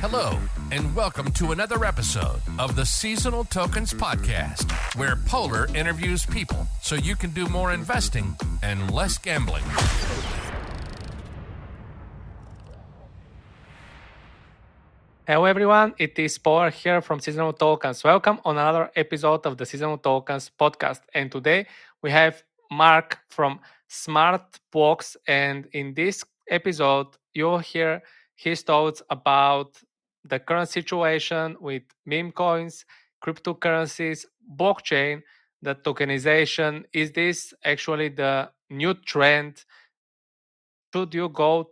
Hello, and welcome to another episode of the Seasonal Tokens Podcast, where Polar interviews people so you can do more investing and less gambling. Hello everyone, it is Polar here from Seasonal Tokens. Welcome on another episode of the Seasonal Tokens podcast. And today we have Mark from Smart Blocks. And in this episode, you'll hear his thoughts about the current situation with meme coins, cryptocurrencies, blockchain, the tokenization. Is this actually the new trend? Should you go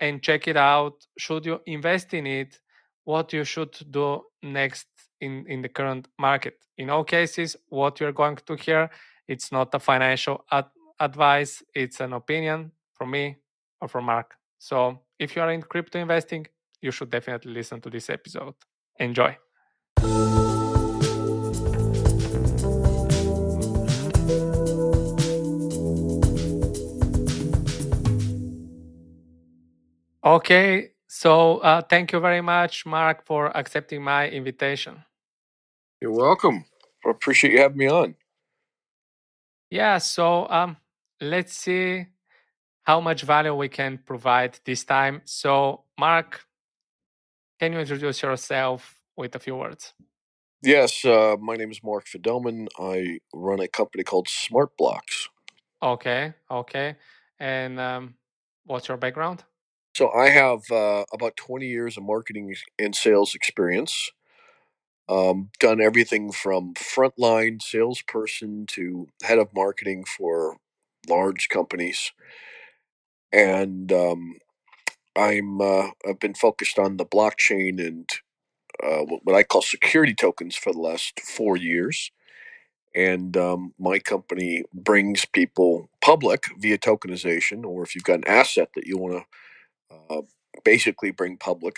and check it out? Should you invest in it? What you should do next in, in the current market? In all cases, what you're going to hear, it's not a financial ad- advice, it's an opinion from me or from Mark. So if you are in crypto investing, you should definitely listen to this episode. Enjoy. Okay, so uh, thank you very much, Mark, for accepting my invitation. You're welcome. I appreciate you having me on. Yeah, so um, let's see how much value we can provide this time. So, Mark, can you introduce yourself with a few words? Yes, uh, my name is Mark Fidelman. I run a company called Smartblocks. Okay, okay. And um, what's your background? So I have uh, about 20 years of marketing and sales experience. Um, done everything from frontline salesperson to head of marketing for large companies, and um, I'm uh, I've been focused on the blockchain and uh, what I call security tokens for the last four years. And um, my company brings people public via tokenization, or if you've got an asset that you want to uh, basically bring public,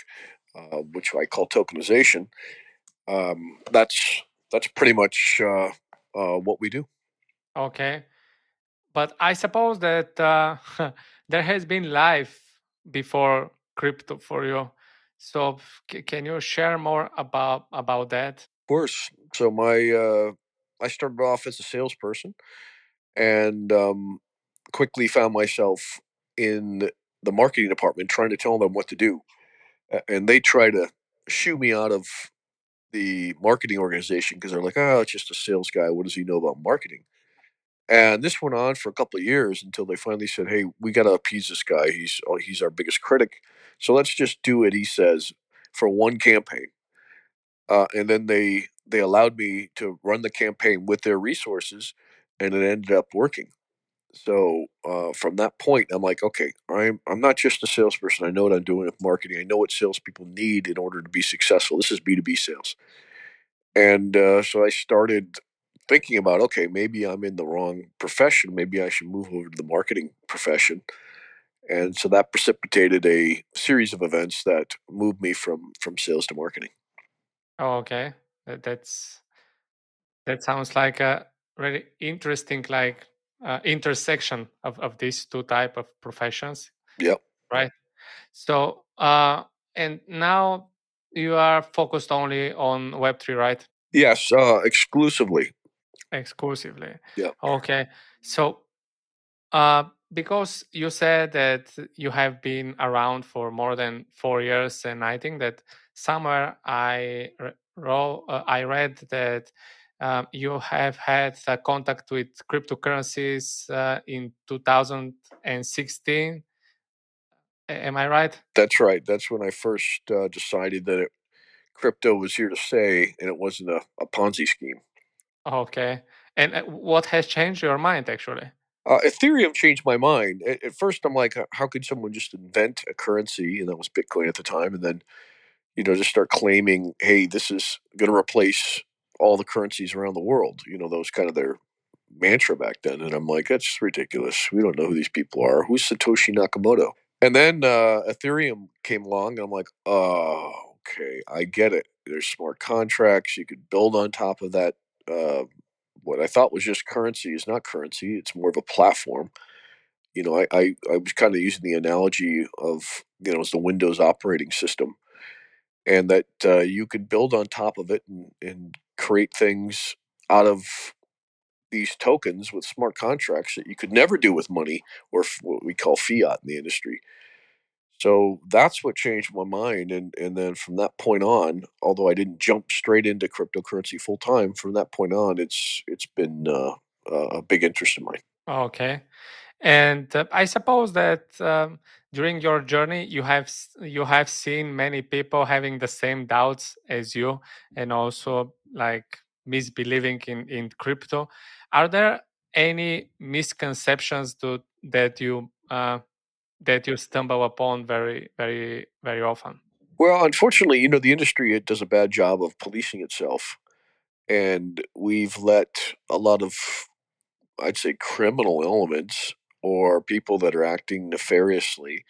uh, which I call tokenization. Um, that's that's pretty much uh, uh, what we do. Okay, but I suppose that there has been life before crypto for you. So c- can you share more about about that? Of course. So my uh, I started off as a salesperson, and um, quickly found myself in the marketing department trying to tell them what to do, and they try to shoo me out of the marketing organization because they're like, "Oh, it's just a sales guy. What does he know about marketing?" And this went on for a couple of years until they finally said, "Hey, we got to appease this guy. He's oh, he's our biggest critic. So let's just do what he says for one campaign." Uh, and then they they allowed me to run the campaign with their resources, and it ended up working. So uh, from that point, I'm like, okay, I'm I'm not just a salesperson. I know what I'm doing with marketing. I know what salespeople need in order to be successful. This is B two B sales, and uh, so I started thinking about, okay, maybe I'm in the wrong profession. Maybe I should move over to the marketing profession. And so that precipitated a series of events that moved me from from sales to marketing. Oh, okay, that, that's that sounds like a really interesting like uh, intersection of, of these two type of professions Yep. right so uh and now you are focused only on web3 right Yes, uh, exclusively. Exclusively Yep. okay so uh because you said that you have been around for more than four years and i think that somewhere i ro- uh, i read that um, you have had uh, contact with cryptocurrencies uh, in 2016 A- am i right That's right. That's when I first uh, decided that it, crypto was here to stay, and it wasn't a, a Ponzi scheme. Okay and uh, what has changed your mind actually Uh, Ethereum changed my mind. At, at first, I'm like, how could someone just invent a currency, and that was Bitcoin at the time, and then you know just start claiming, hey, this is going to replace all the currencies around the world. You know, that was kind of their mantra back then, and I'm like, that's ridiculous. We don't know who these people are. Who's Satoshi Nakamoto? And then uh, Ethereum came along, and I'm like, oh, okay, I get it. There's smart contracts. You could build on top of that. Uh, what I thought was just currency is not currency. It's more of a platform. You know, I, I, I was kind of using the analogy of, you know, it's the Windows operating system. and that uh, you could build on top of it and, and create things out of these tokens with smart contracts that you could never do with money or f- what we call fiat in the industry. So that's what changed my mind, and and then from that point on, although I didn't jump straight into cryptocurrency full time, from that point on, it's it's been uh, a big interest of mine. Okay, and uh, I suppose that um, during your journey, you have you have seen many people having the same doubts as you, and also like misbelieving in in crypto. Are there any misconceptions to, that you uh, that you stumble upon very, very, very often? Well, unfortunately, you know, the industry it does a bad job of policing itself, and we've let a lot of, I'd say, criminal elements or people that are acting nefariously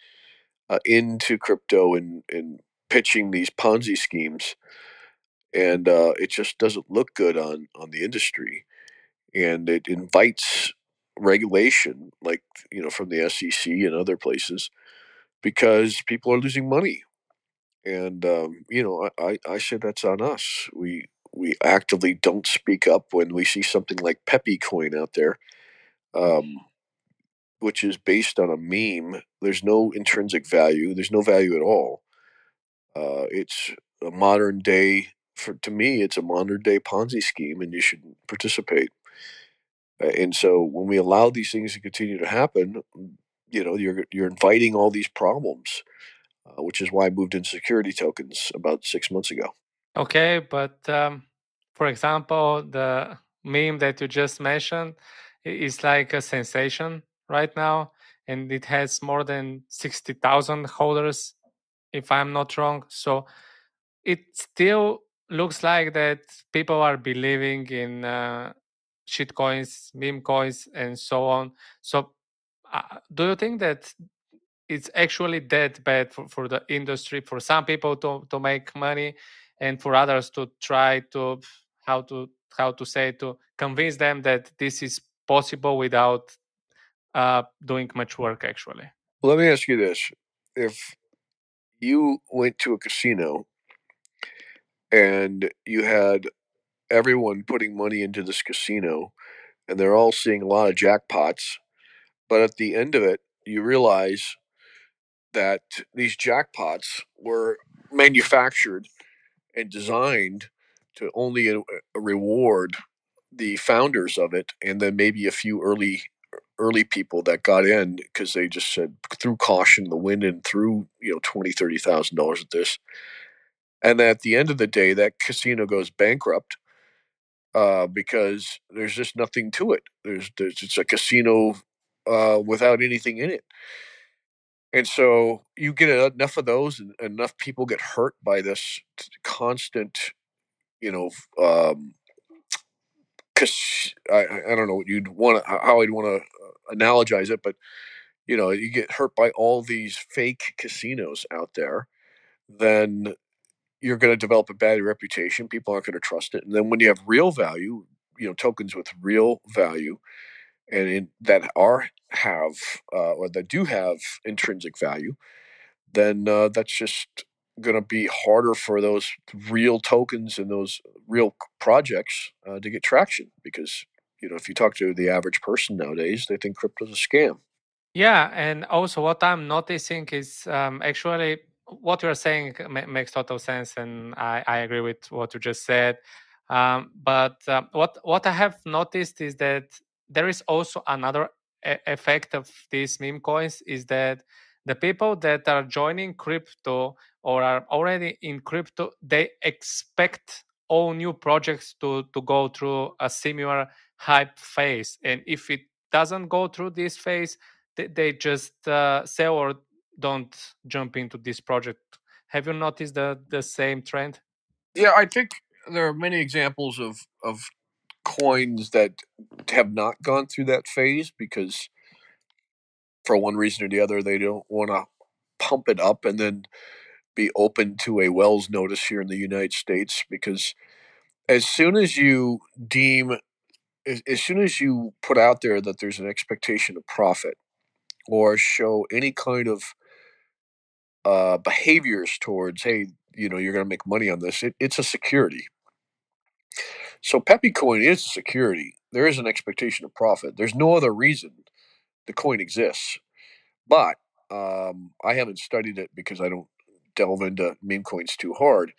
uh, into crypto and and pitching these Ponzi schemes, and uh, it just doesn't look good on on the industry, and it invites regulation, like you know, from the SEC and other places, because people are losing money, and um, you know, I, I say that's on us. We we actively don't speak up when we see something like Pepe Coin out there, um, which is based on a meme. There's no intrinsic value. There's no value at all. Uh, it's a modern day. For to me, it's a modern day Ponzi scheme, and you shouldn't participate. And so when we allow these things to continue to happen, you know, you're you're inviting all these problems, uh, which is why I moved into security tokens about six months ago. Okay, but um, for example, the meme that you just mentioned is like a sensation right now, and it has more than sixty thousand holders, if I'm not wrong. So it still looks like that people are believing in uh, shit coins, meme coins, and so on. So, uh, do you think that it's actually that bad for, for the industry for some people to, to make money and for others to try to how to how to say to convince them that this is possible without uh, doing much work actually let me ask you this if you went to a casino and you had everyone putting money into this casino and they're all seeing a lot of jackpots. But at the end of it, you realize that these jackpots were manufactured and designed to only uh, reward the founders of it and then maybe a few early early people that got in because they just said through caution the wind and through you know twenty thirty thousand dollars at this and at the end of the day that casino goes bankrupt uh, because there's just nothing to it. There's there's it's a casino uh, without anything in it, and so you get enough of those, and enough people get hurt by this constant, you know. Um, Cause I, I don't know what you'd want how I'd want to uh, analogize it, but you know you get hurt by all these fake casinos out there, then you're going to develop a bad reputation. People aren't going to trust it. And then when you have real value, you know, tokens with real value, and in, that are have uh, or that do have intrinsic value, then uh, that's just going to be harder for those real tokens and those real projects uh, to get traction because you know if you talk to the average person nowadays, they think crypto's a scam. Yeah, and also what I'm noticing is um, actually what you're saying makes total sense, and I, I agree with what you just said. Um, but uh, what what I have noticed is that there is also another e- effect of these meme coins is that the people that are joining crypto or are already in crypto they expect all new projects to to go through a similar hype phase and if it doesn't go through this phase they, they just uh, sell or don't jump into this project. Have you noticed the the same trend? Yeah, I think there are many examples of of coins that have not gone through that phase because for one reason or the other they don't want to pump it up and then be open to a Wells notice here in the United States because as soon as you deem as, as soon as you put out there that there's an expectation of profit or show any kind of uh, behaviors towards, hey, you know you're going to make money on this. It, it's a security. So Pepe coin is a security. There is an expectation of profit. There's no other reason the coin exists. But um, I haven't studied it because I don't delve into meme coins too hard.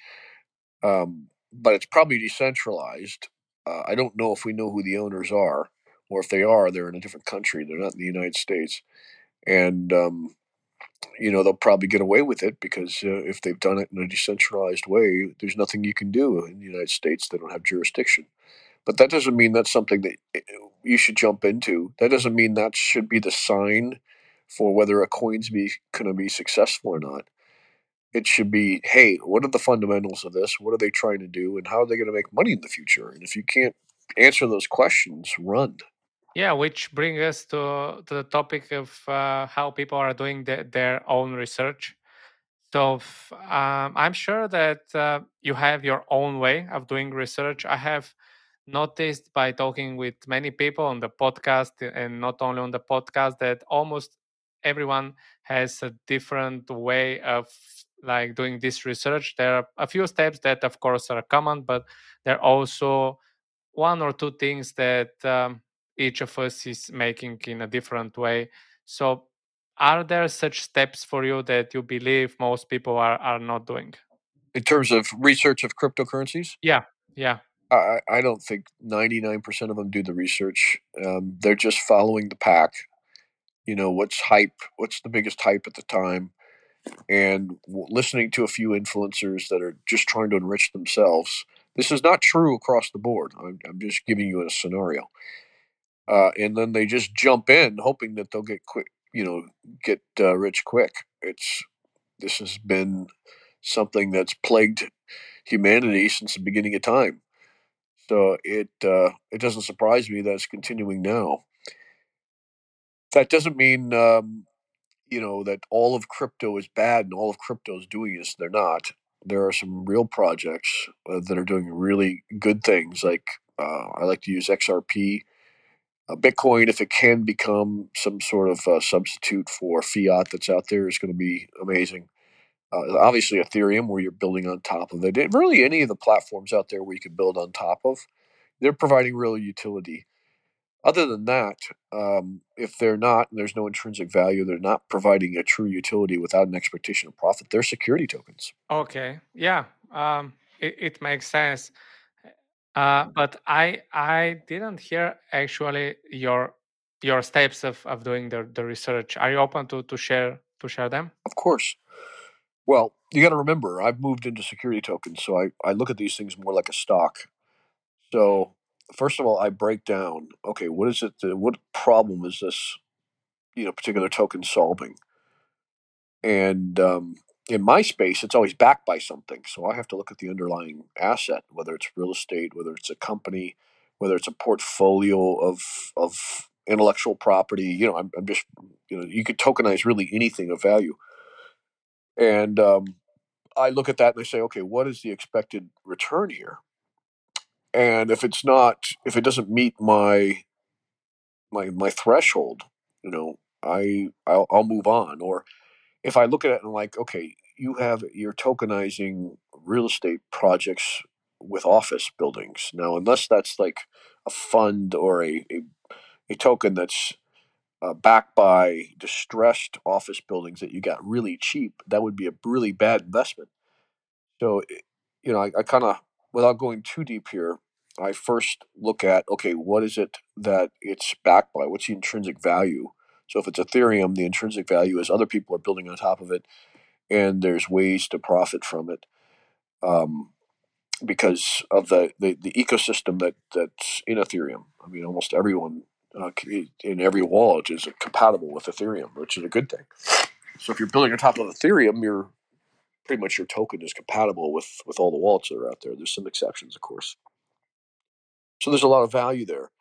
Um, but it's probably decentralized. Uh, I don't know if we know who the owners are, or if they are, they're in a different country. They're not in the United States, and um, you know they'll probably get away with it because uh, if they've done it in a decentralized way, there's nothing you can do in the United States. They don't have jurisdiction. But that doesn't mean that's something that eh, you should jump into. That doesn't mean that should be the sign for whether a coin's be going to be successful or not. It should be, hey, what are the fundamentals of this? What are they trying to do, and how are they going to make money in the future? And if you can't answer those questions, run. Yeah, which brings us to, to the topic of uh, how people are doing the, their own research. So um, I'm sure that uh, you have your own way of doing research. I have noticed by talking with many people on the podcast and not only on the podcast that almost everyone has a different way of like doing this research there are a few steps that of course are common but there are also one or two things that um, each of us is making in a different way. So are there such steps for you that you believe most people are, are not doing? In terms of research of cryptocurrencies? Yeah yeah. I, I don't think 99% of them do the research. Um, they're just following the pack. You know what's hype what's the biggest hype at the time and listening to a few influencers that are just trying to enrich themselves. This is not true across the board. I'm, I'm just giving you a scenario uh, and then they just jump in hoping that they'll get quick you know get uh, rich quick it's this has been something that's plagued humanity since the beginning of time so it uh, it doesn't surprise me that it's continuing now that doesn't mean um, you know that all of crypto is bad and all of crypto is doing this. They're not. There are some real projects uh, that are doing really good things. Like uh, I like to use XRP, Bitcoin. If it can become some sort of uh, substitute for fiat that's out there, is going to be amazing. Uh, obviously, Ethereum, where you're building on top of it. And really, any of the platforms out there where you can build on top of, they're providing real utility other than that, um, if they're not, and there's no intrinsic value, they're not providing a true utility without an expectation of profit. They're security tokens. Okay, yeah, um, it, it, makes sense. Uh, but I I didn't hear actually your your steps of, of doing the, the research. Are you open to, to share to share them? Of course. Well, you got to remember, I've moved into security tokens, so I, I look at these things more like a stock. So first of all, I break down. Okay, what is it? That, what problem is this? You know, particular token solving. And um, in my space, it's always backed by something. So I have to look at the underlying asset, whether it's real estate, whether it's a company, whether it's a portfolio of of intellectual property. You know, I'm, I'm just you know, you could tokenize really anything of value. And um, I look at that and I say, okay, what is the expected return here? and if it's not if it doesn't meet my my my threshold you know i I'll, I'll, move on or if i look at it and like okay you have you're tokenizing real estate projects with office buildings now unless that's like a fund or a a, a token that's uh, backed by distressed office buildings that you got really cheap that would be a really bad investment so you know i, I kind of without going too deep here I first look at okay, what is it that it's backed by? What's the intrinsic value? So if it's Ethereum, the intrinsic value is other people are building on top of it, and there's ways to profit from it, um, because of the, the, the ecosystem that that's in Ethereum. I mean, almost everyone uh, in every wallet is compatible with Ethereum, which is a good thing. So if you're building on top of Ethereum, you're pretty much your token is compatible with with all the wallets that are out there. There's some exceptions, of course. So there's a lot of value there.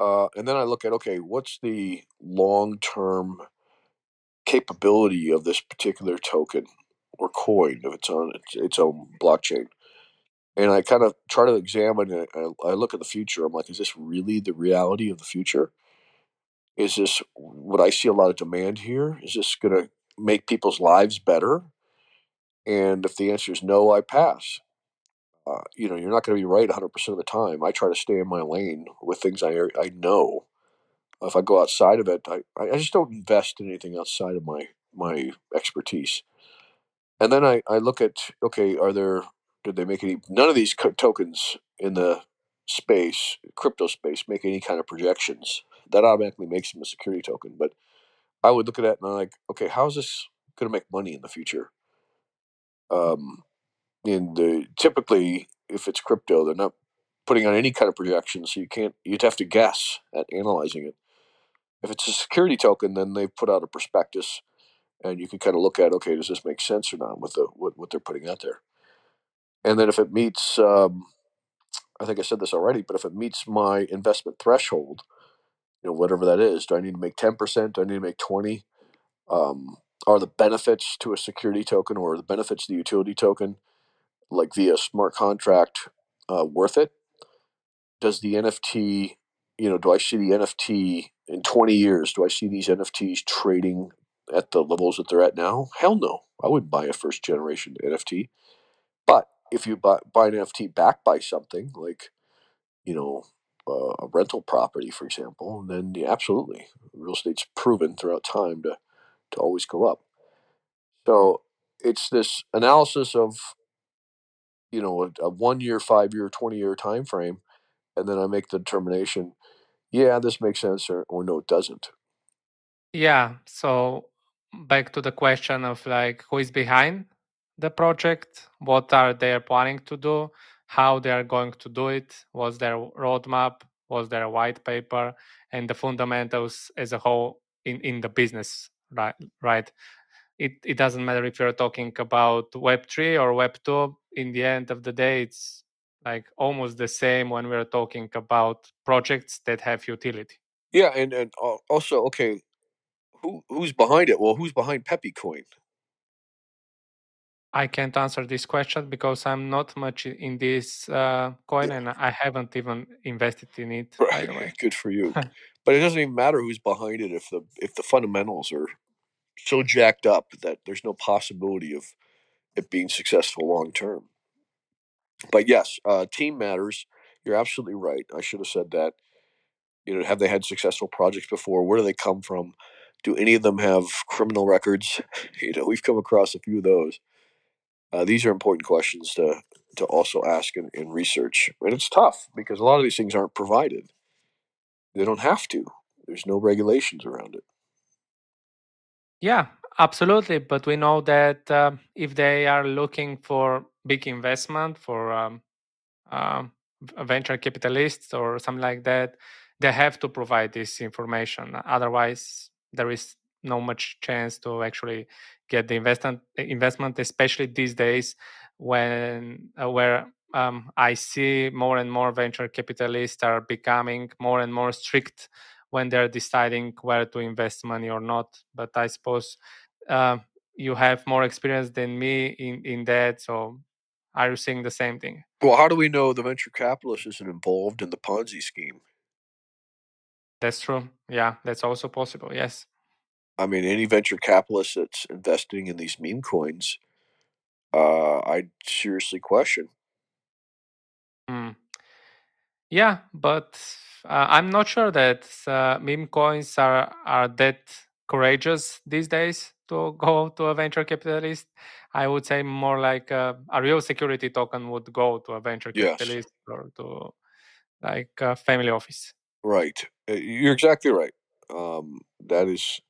Uh, and then I look at okay, what's the long term capability of this particular token or coin if it's on its, own blockchain? And I kind of try to examine it. I, I look at the future. I'm like, is this really the reality of the future? Is this what I see a lot of demand here? Is this going to make people's lives better? And if the answer is no, I pass. Uh, you know, you're not going to be right 100% of the time. I try to stay in my lane with things I I know. If I go outside of it, I, I just don't invest in anything outside of my my expertise. And then I, I look at okay, are there did they make any none of these co- tokens in the space crypto space make any kind of projections. That automatically makes them a security token but i would look at that and i'm like okay how is this going to make money in the future? Um in the typically if it's crypto they're not putting on any kind of projections so you can't you'd have to guess at analyzing it if it's a security token then they've put out a prospectus and you can kind of look at okay does this make sense or not with the what, what they're putting out there? And then if it meets um, i think i said this already but if it meets my investment threshold you know whatever that is do i need to make 10% do i need to make 20 um, are the benefits to a security token or the benefits to the utility token like via smart contract uh, worth it? Does the nft you know do i see the nft in 20 years do i see these nfts trading at the levels that they're at now? Hell no. I wouldn't buy a first generation nft but if you buy, buy an nft backed by something like you know uh, a rental property for example then yeah, absolutely. Real estate's proven throughout time to to always go up. So it's this analysis of you know a, a one year five year 20 year time frame and then i make the determination yeah this makes sense or, or no it doesn't Yeah. So mm, back to the question of like who is behind the project, what are they planning to do, how they are going to do it, what's their roadmap, what's their white paper, and the fundamentals as a whole in, in the business, right? Right. It it doesn't matter if you're talking about Web three or Web two. In the end of the day, it's like almost the same when we're talking about projects that have utility. yeah and, and also okay who who's behind it? Well who's behind Pepe coin? I can't answer this question because I'm not much in this uh, coin and I haven't even invested in it, by the way. good for you. But it doesn't even matter who's behind it if the if the fundamentals are so jacked up that there's no possibility of it being successful long term but yes uh, team matters. You're absolutely right i should have said that. You know have they had successful projects before? Where do they come from? Do any of them have criminal records? You know we've come across a few of those. Uh, these are important questions to to also ask and, and research and it's tough because a lot of these things aren't provided. They don't have to. There's no regulations around it. Yeah, absolutely. But we know that uh, if they are looking for big investment for um, um, v- venture capitalists or something like that, they have to provide this information. Otherwise, there is no much chance to actually get the investment. Investment, especially these days, when uh, where um, I see more and more venture capitalists are becoming more and more strict when they're deciding where to invest money or not. But I suppose uh, you have more experience than me in, in that. So are you seeing the same thing? well how do we know the venture capitalist isn't involved in the ponzi scheme That's true. Yeah, that's also possible. Yes. i mean any venture capitalist that's investing in these meme coins uh, i'd seriously question Mm. Yeah, but uh, I'm not sure that uh, meme coins are are that courageous these days to go to a venture capitalist. I would say more like uh, a real security token would go to a venture Yes. capitalist or to like a family office. Right. Uh, You're exactly right. Um, that is,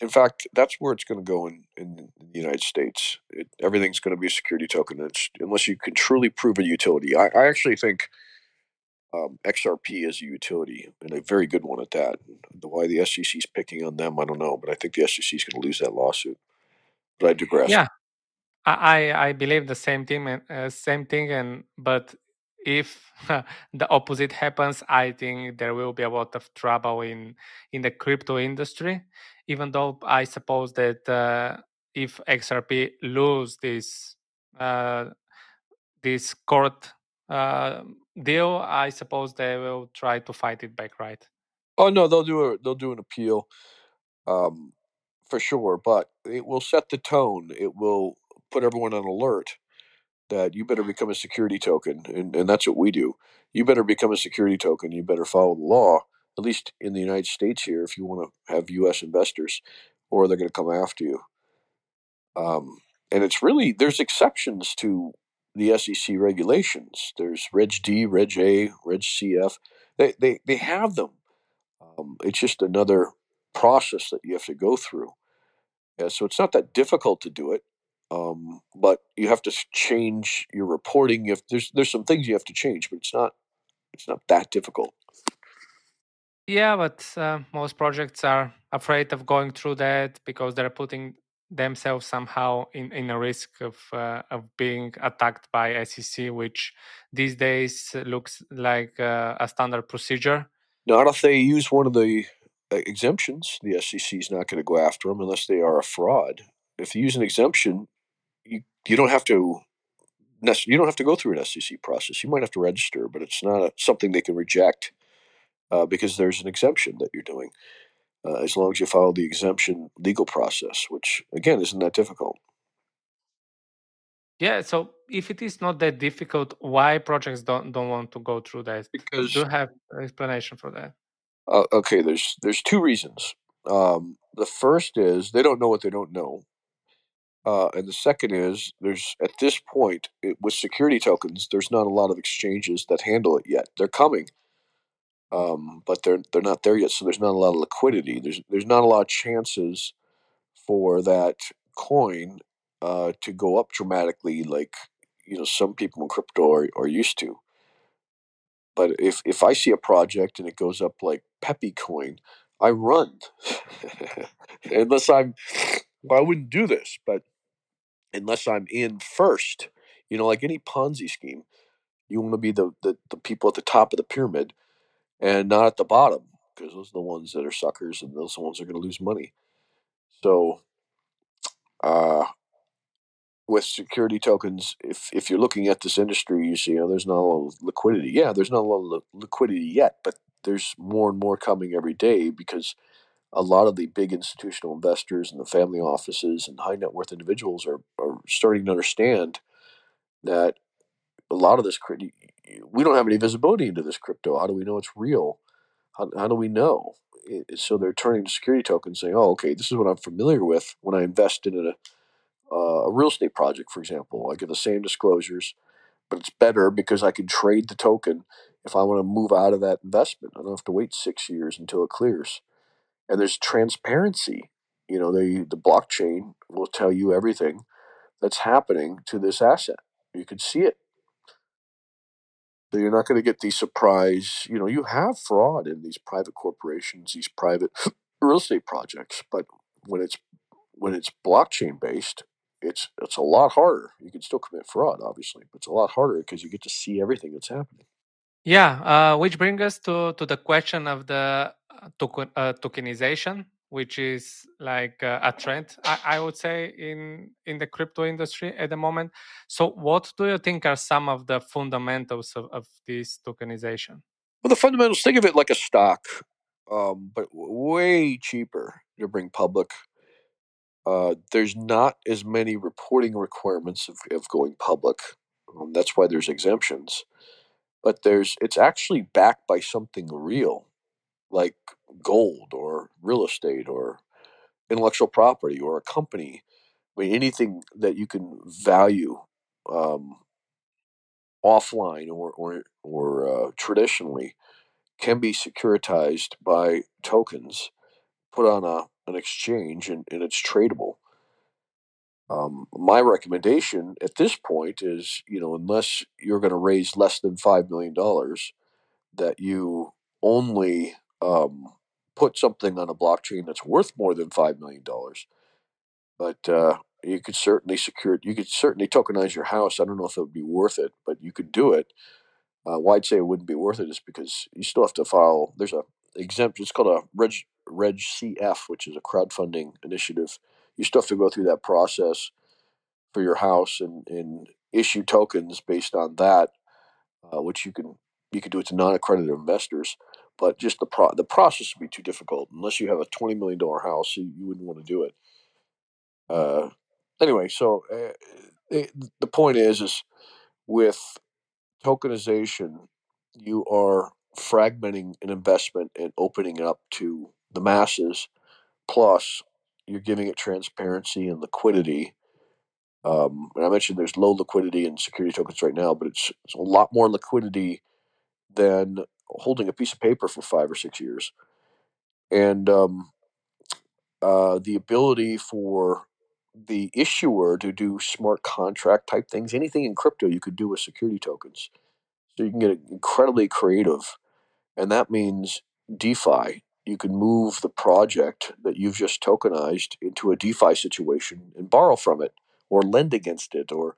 in fact, that's where it's going to go in, in the United States. It, everything's going to be a security token it's, unless you can truly prove a utility. I, I actually think um, XRP is a utility and a very good one at that. The why the SEC is picking on them, I don't know, but I think the SEC is going to lose that lawsuit. But I digress. Yeah, I I believe the same thing, uh, same thing, and but if the opposite happens, I think there will be a lot of trouble in in the crypto industry. Even though I suppose that uh, if XRP lose this uh, this court uh, deal, I suppose they will try to fight it back, right? Oh no, they'll do a they'll do an appeal, um, for sure. But it will set the tone. It will put everyone on alert that you better become a security token, and, and that's what we do. You better become a security token. You better follow the law, at least in the United States here, if you want to have U.S. investors, or they're going to come after you. Um, and it's really there's exceptions to the SEC regulations. There's Reg D, Reg A, Reg CF. They they they have them. Um, it's just another process that you have to go through. Yeah, so it's not that difficult to do it, um, but you have to change your reporting. If there's there's some things you have to change, but it's not it's not that difficult. Yeah, but uh, most projects are afraid of going through that because they're putting themselves somehow in, in a risk of uh, of being attacked by SEC, which these days looks like uh, a standard procedure. Not if they use one of the uh, exemptions. The SEC is not going to go after them unless they are a fraud. If you use an exemption, you you don't have to you don't have to go through an SEC process. You might have to register, but it's not a, something they can reject uh, because there's an exemption that you're doing. Uh, as long as you follow the exemption legal process, which again isn't that difficult. Yeah. So if it is not that difficult, why projects don't don't want to go through that? Because do you have an explanation for that? Uh, okay, there's there's two reasons. Um, the first is they don't know what they don't know, uh, and the second is there's at this point it, with security tokens, there's not a lot of exchanges that handle it yet. They're coming, um, but they're they're not there yet. So there's not a lot of liquidity. There's there's not a lot of chances for that coin uh, to go up dramatically, like you know some people in crypto are, are used to. But if if I see a project and it goes up like Pepe coin, I run. unless I'm, well, I wouldn't do this, but unless I'm in first, you know, like any Ponzi scheme, you want to be the, the, the people at the top of the pyramid and not at the bottom because those are the ones that are suckers and those are the ones that are going to lose money. So, uh, with security tokens, if if you're looking at this industry, you see, know, there's not a lot of liquidity. Yeah, there's not a lot of liquidity yet, but there's more and more coming every day because a lot of the big institutional investors and the family offices and high net worth individuals are, are starting to understand that a lot of this we don't have any visibility into this crypto. How do we know it's real? How, how do we know? so they're turning to security tokens, saying, "Oh, okay, this is what I'm familiar with when I invest in a, uh, a real estate project, for example. I get the same disclosures, but it's better because I can trade the token if I want to move out of that investment. I don't have to wait six years until it clears." And there's transparency. You know, the the blockchain will tell you everything that's happening to this asset. You can see it you're not going to get the surprise. You know, you have fraud in these private corporations, these private real estate projects, but when it's when it's blockchain based, it's it's a lot harder. You can still commit fraud, obviously, but it's a lot harder because you get to see everything that's happening. Yeah, uh, which brings us to to the question of the uh, token, uh, tokenization which is like uh, a trend I, I, would say in in the crypto industry at the moment. So what do you think are some of the fundamentals of, of this tokenization? Well the fundamentals think of it like a stock um, but way cheaper to bring public. Uh, there's not as many reporting requirements of, of going public um, that's why there's exemptions but there's it's actually backed by something real like gold or real estate or intellectual property or a company. I mean, anything that you can value um, offline or or or uh, traditionally can be securitized by tokens, put on a an exchange, and, and it's tradable. Um, my recommendation at this point is, you know, unless you're going to raise less than five million dollars, that you only um, put something on a blockchain that's worth more than five million dollars. But uh, you could certainly secure it. You could certainly tokenize your house. I don't know if it would be worth it, but you could do it. Uh, why I'd say it wouldn't be worth it is because you still have to file. There's a exemption. It's called a Reg Reg CF, which is a crowdfunding initiative. You still have to go through that process for your house and, and issue tokens based on that, uh, which you can you could do it to non-accredited investors but just the pro- the process would be too difficult unless you have a twenty million dollar house. You, you wouldn't want to do it. Uh, anyway, so uh, it, the point is, is with tokenization, you are fragmenting an investment and opening it up to the masses. Plus, you're giving it transparency and liquidity. Um, and I mentioned there's low liquidity in security tokens right now, but it's, it's a lot more liquidity than holding a piece of paper for five or six years. And um, uh, the ability for the issuer to do smart contract type things, anything in crypto you could do with security tokens. So you can get incredibly creative. And that means DeFi. You can move the project that you've just tokenized into a DeFi situation and borrow from it or lend against it or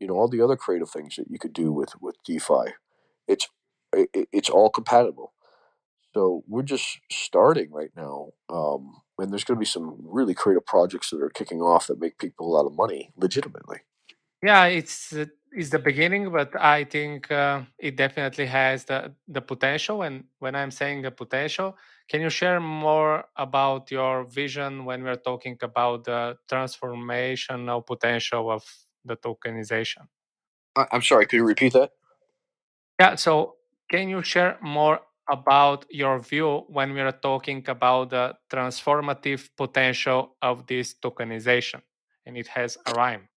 you know all the other creative things that you could do with with DeFi. It's it, it's all compatible. So we're just starting right now, um, and there's going to be some really creative projects that are kicking off that make people a lot of money legitimately. Yeah, it's uh, it's the beginning, but I think uh, it definitely has the the potential. And when I'm saying the potential, can you share more about your vision when we're talking about the transformational potential of the tokenization? I'm sorry, could you repeat that? Yeah. So can you share more about your view when we are talking about the transformative potential of this tokenization? And it has a rhyme.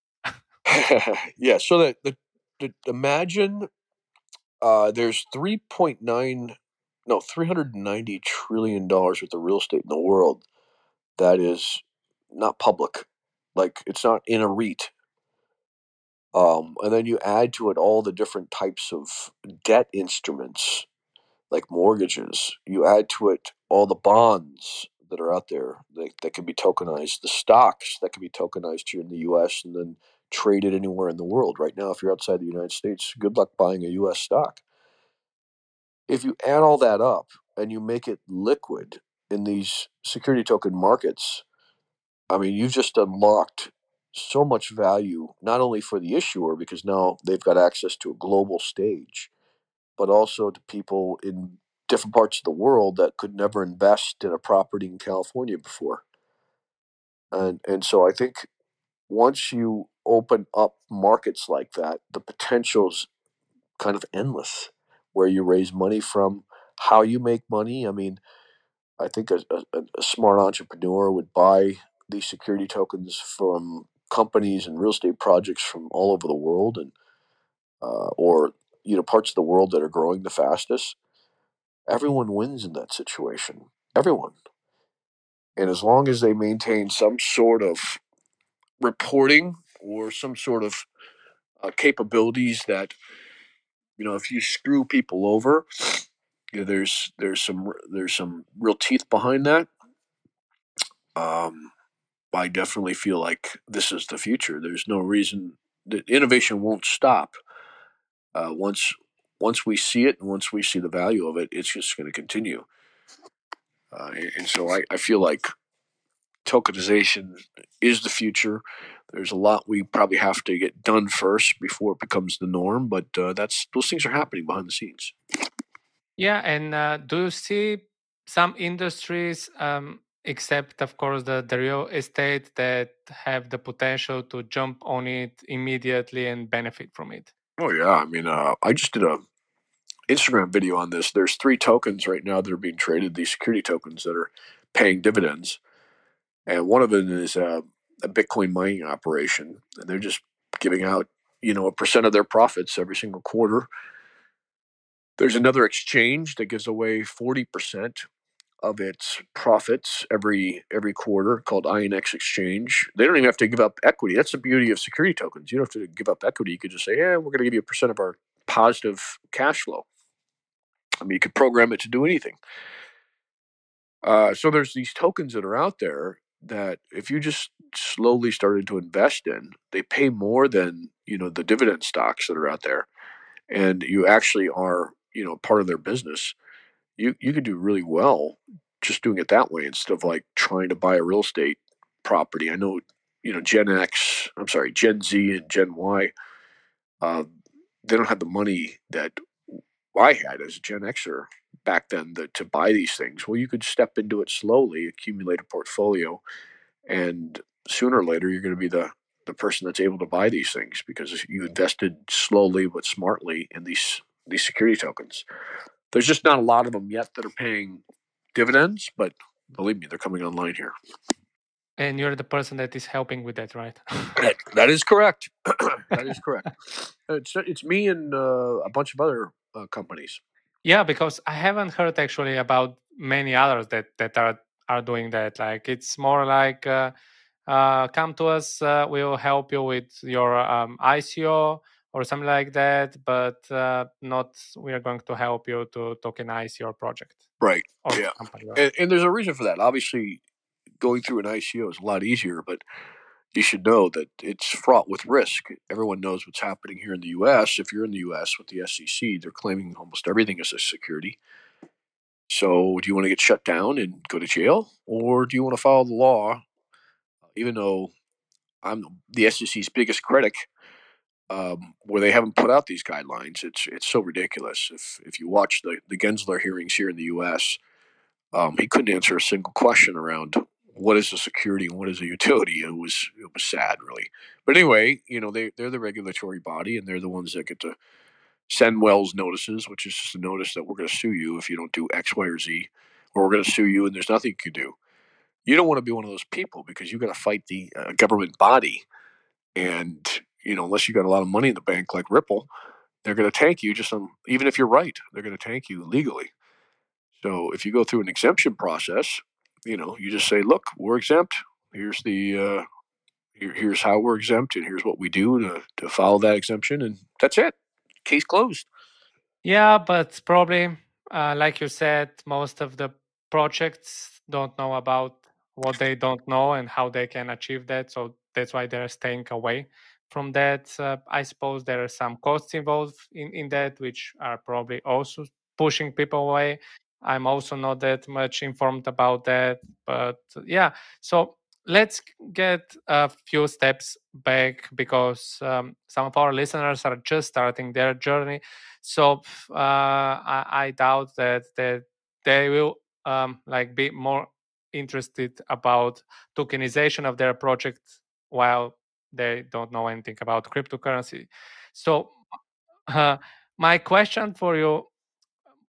yeah. So that the, the imagine uh, there's 3.9 no 390 trillion dollars worth of real estate in the world that is not public like it's not in a REIT um, and then you add to it all the different types of debt instruments like mortgages. You add to it all the bonds that are out there that, that can be tokenized the stocks that can be tokenized here in the us and then traded anywhere in the world. Right now if you're outside the united states good luck buying a us stock. If you add all that up and you make it liquid in these security token markets, I mean, you've just unlocked so much value, not only for the issuer, because now they've got access to a global stage, but also to people in different parts of the world that could never invest in a property in California before. And, and so I think once you open up markets like that, the potential's kind of endless where you raise money from, how you make money. I mean, I think a, a, a smart entrepreneur would buy these security tokens from companies and real estate projects from all over the world and uh, or you know parts of the world that are growing the fastest everyone wins in that situation. Everyone. And as long as they maintain some sort of reporting or some sort of uh, capabilities that you know if you screw people over you know, there's there's some there's some real teeth behind that um, i definitely feel like this is the future. There's no reason that innovation won't stop uh, once once we see it and once we see the value of it it's just going to continue. Uh, and, so I, I feel like tokenization is the future. There's a lot we probably have to get done first before it becomes the norm but uh, that's those things are happening behind the scenes. Yeah, and uh, do you see some industries, um, except of course the, the real estate, that have the potential to jump on it immediately and benefit from it? oh yeah. I mean uh, i just did a instagram video on this. There's three tokens right now that are being traded these security tokens that are paying dividends. And one of them is a, a bitcoin mining operation. And they're just giving out you know a percent of their profits every single quarter. There's another exchange that gives away 40% of its profits every every quarter called INX Exchange. They don't even have to give up equity. That's the beauty of security tokens. You don't have to give up equity. You could just say, "Yeah, we're going to give you a percent of our positive cash flow." I mean, you could program it to do anything. Uh, so there's these tokens that are out there that if you just slowly started to invest in, they pay more than you know the dividend stocks that are out there, and you actually are you know part of their business. You you could do really well just doing it that way instead of like trying to buy a real estate property. I know you know Gen X, I'm sorry, Gen Z and Gen Y. Uh, they don't have the money that I had as a Gen Xer back then the, to buy these things. Well, you could step into it slowly, accumulate a portfolio, and sooner or later you're going to be the the person that's able to buy these things because you invested slowly but smartly in these these security tokens. There's just not a lot of them yet that are paying dividends, but believe me, they're coming online here. And you're the person that is helping with that, right? that, that is correct. that is correct. It's it's me and uh, a bunch of other uh, companies. Yeah, because I haven't heard actually about many others that that are are doing that. Like it's more like uh, uh, come to us, uh, we will help you with your um, ICO or something like that, but uh, not we are going to help you to tokenize your project. Right. yeah. Company, right? And, and there's a reason for that. Obviously, going through an ICO is a lot easier, but you should know that it's fraught with risk. Everyone knows what's happening here in the U.S. If you're in the U.S. with the SEC, they're claiming almost everything as a security. So, do you want to get shut down and go to jail, or do you want to follow the law even though I'm the SEC's biggest critic, um, where they haven't put out these guidelines, it's it's so ridiculous. If if you watch the the Gensler hearings here in the U.S., um, he couldn't answer a single question around what is a security and what is a utility. It was it was sad, really. But anyway, you know they they're the regulatory body and they're the ones that get to send Wells notices, which is just a notice that we're going to sue you if you don't do X, Y, or Z, or we're going to sue you and there's nothing you can do you don't want to be one of those people because you've got to fight the uh, government body, and you know unless you got a lot of money in the bank like Ripple, they're going to tank you. Just on, even if you're right, they're going to tank you legally. So if you go through an exemption process, you know you just say, look, we're exempt. Here's the uh, here, here's how we're exempt, and here's what we do to to follow that exemption, and that's it. Case closed. Yeah, but probably, uh, like you said, most of the projects don't know about what they don't know and how they can achieve that. So that's why they're staying away from that. Uh, I suppose there are some costs involved in, in that, which are probably also pushing people away. I'm also not that much informed about that. But yeah, so let's get a few steps back because um, some of our listeners are just starting their journey. So uh, I, I, doubt that, that they will um, like be more interested about tokenization of their project while they don't know anything about cryptocurrency. So, uh, my question for you,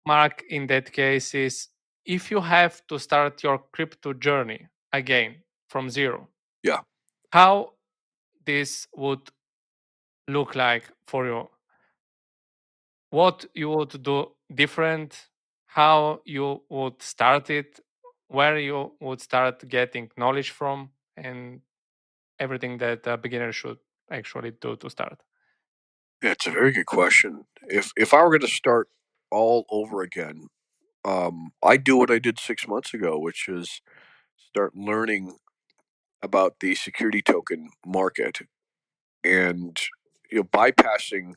Mark, in that case is if you have to start your crypto journey again from zero, yeah, how this would look like for you? What you would do different? How you would start it where you would start getting knowledge from and everything that a beginner should actually do to start? It's a very good question. If if I were going to start all over again, um, I do what I did six months ago, which is start learning about the security token market and you know bypassing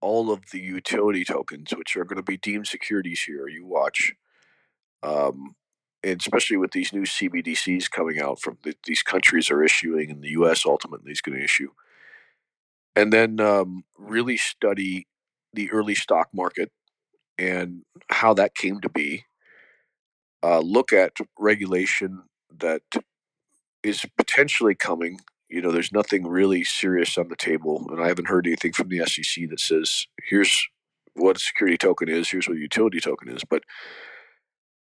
all of the utility tokens, which are going to be deemed securities here. You watch. Um, especially with these new CBDCs coming out from the, these countries are issuing, and the U.S. ultimately is going to issue, and then um, really study the early stock market and how that came to be. Uh, look at regulation that is potentially coming. You know, there's nothing really serious on the table, and I haven't heard anything from the SEC that says here's what a security token is, here's what a utility token is, but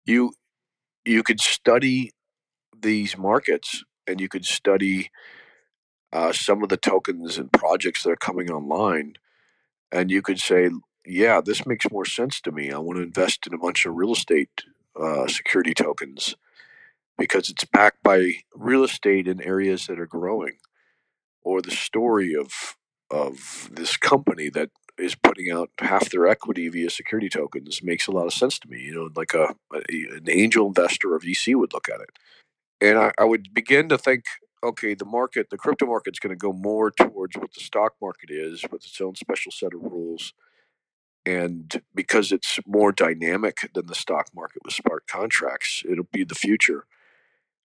you you could study these markets and you could study uh, some of the tokens and projects that are coming online and you could say yeah this makes more sense to me. I want to invest in a bunch of real estate uh, security tokens because it's backed by real estate in areas that are growing or the story of of this company that is putting out half their equity via security tokens makes a lot of sense to me. You know, like a, a an angel investor or VC would look at it, and I, I would begin to think, okay, the market, the crypto market's going to go more towards what the stock market is, with its own special set of rules. And because it's more dynamic than the stock market with smart contracts, it'll be the future.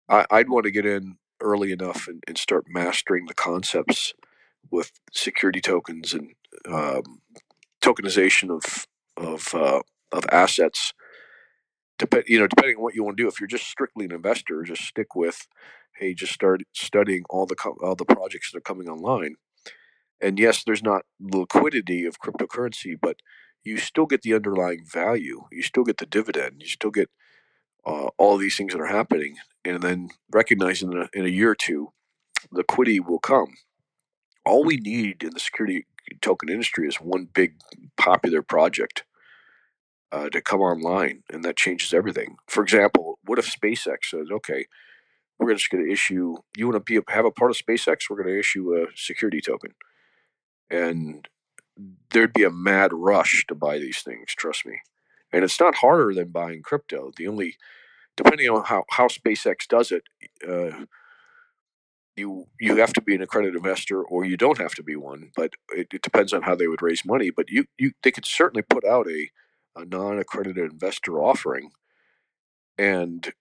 I, would want to get in early enough and, and start mastering the concepts with security tokens and um, tokenization of of uh, of assets. Dep- you know, depending on what you want to do. If you're just strictly an investor, just stick with hey, just start studying all the co- all the projects that are coming online. And yes, there's not liquidity of cryptocurrency, but you still get the underlying value. You still get the dividend. You still get uh, all these things that are happening, and then recognizing that in a year or two, liquidity will come. All we need in the security token industry is one big popular project uh, to come online, and that changes everything. For example, what if SpaceX says, "Okay, we're just going to issue. You want to be have a part of SpaceX? We're going to issue a security token," and there'd be a mad rush to buy these things. Trust me, and it's not harder than buying crypto. The only, depending on how how SpaceX does it. Uh, you you have to be an accredited investor or you don't have to be one but it, it, depends on how they would raise money but you you they could certainly put out a, a non-accredited investor offering and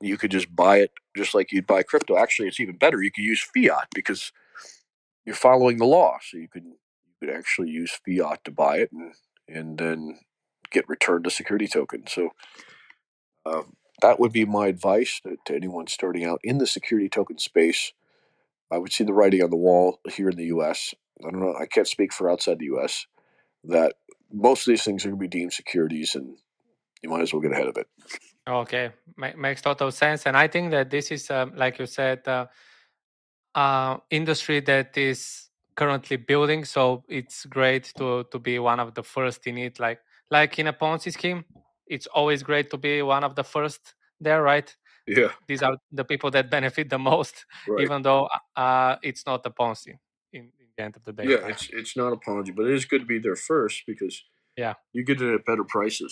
you could just buy it just like you'd buy crypto. Actually it's even better. You could use fiat because you're following the law so you could you could actually use fiat to buy it and and then get returned a security token. So um, that would be my advice to, to anyone starting out in the security token space I would see the writing on the wall here in the U.S. I don't know. I can't speak for outside the U.S. That most of these things are going to be deemed securities, and you might as well get ahead of it. Okay, makes total sense. And I think that this is, um, like you said, uh, uh, industry that is currently building. So it's great to to be one of the first in it. Like like in a Ponzi scheme, it's always great to be one of the first there, right? Yeah. These are the people that benefit the most, right. even though uh, it's not a Ponzi in, in, the end of the day. Yeah, right? it's it's not a Ponzi, but it is good to be there first because yeah, you get it at better prices.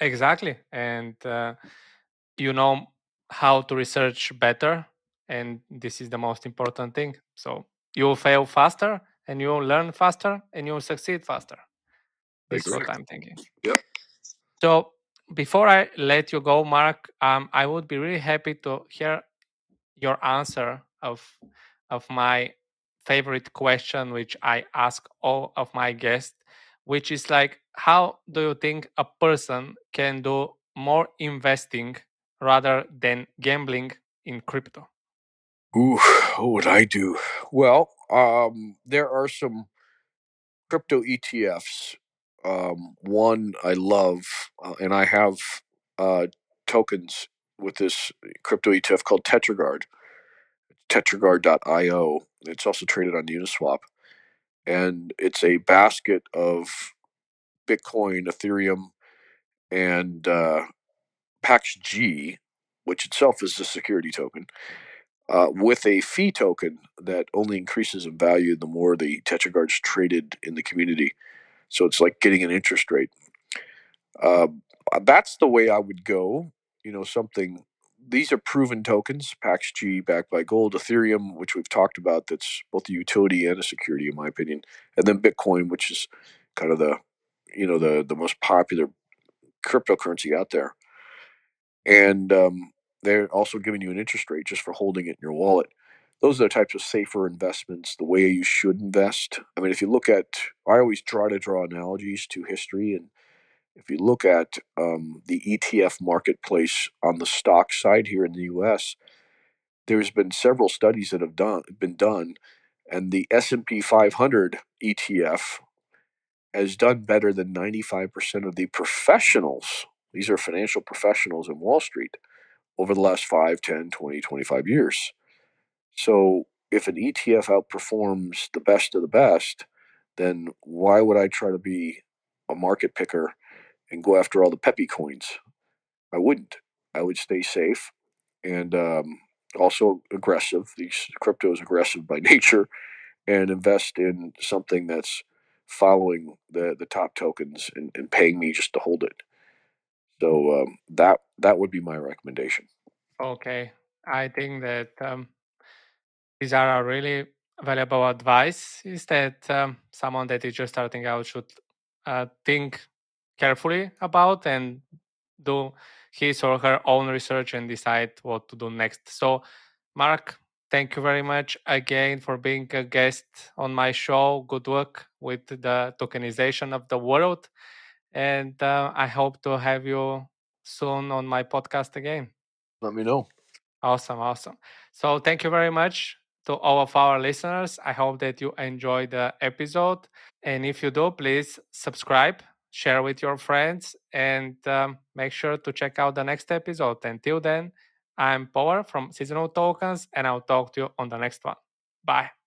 Exactly, and uh, you know how to research better, and this is the most important thing. So you'll fail faster, and you'll learn faster, and you'll succeed faster. This exactly. is what I'm thinking. Yeah. So before I let you go, Mark, um, I would be really happy to hear your answer of of my favorite question, which I ask all of my guests, which is like, how do you think a person can do more investing rather than gambling in crypto? Ooh, what would I do? Well, um, there are some crypto ETFs um, one I love, uh, and I have uh, tokens with this crypto ETF called Tetragard. Tetragard.io. It's also traded on Uniswap, and it's a basket of Bitcoin, Ethereum, and uh, PAX G, which itself is a security token, uh, with a fee token that only increases in value the more the Tetragard's traded in the community. So it's like getting an interest rate. Uh, that's the way I would go. You know, something. These are proven tokens. PAX G backed by gold, Ethereum, which we've talked about. That's both a utility and a security, in my opinion. And then Bitcoin, which is kind of the, you know, the the most popular cryptocurrency out there. And um, they're also giving you an interest rate just for holding it in your wallet those are the types of safer investments, the way you should invest. I mean, if you look at, I always try to draw analogies to history. And if you look at um, the ETF marketplace on the stock side here in the US, there's been several studies that have done been done, and the S&P 500 ETF has done better than 95% of the professionals. These are financial professionals in Wall Street over the last 5, 10, 20, 25 years. So if an ETF outperforms the best of the best, then why would I try to be a market picker and go after all the Pepe coins? I wouldn't. I would stay safe and um, also aggressive. These crypto is aggressive by nature, and invest in something that's following the the top tokens and, and paying me just to hold it. So um, that that would be my recommendation. Okay, I think that um, these are a really valuable advice is that um, someone that is just starting out should uh, think carefully about and do his or her own research and decide what to do next. So, Mark, thank you very much again for being a guest on my show. Good luck with the tokenization of the world. And uh, I hope to have you soon on my podcast again. Let me know. Awesome, awesome. So thank you very much to all of our listeners. I hope that you enjoyed the episode. And if you do, please subscribe, share with your friends, and um, make sure to check out the next episode. Until then, I'm Power from Seasonal Tokens, and I'll talk to you on the next one. Bye.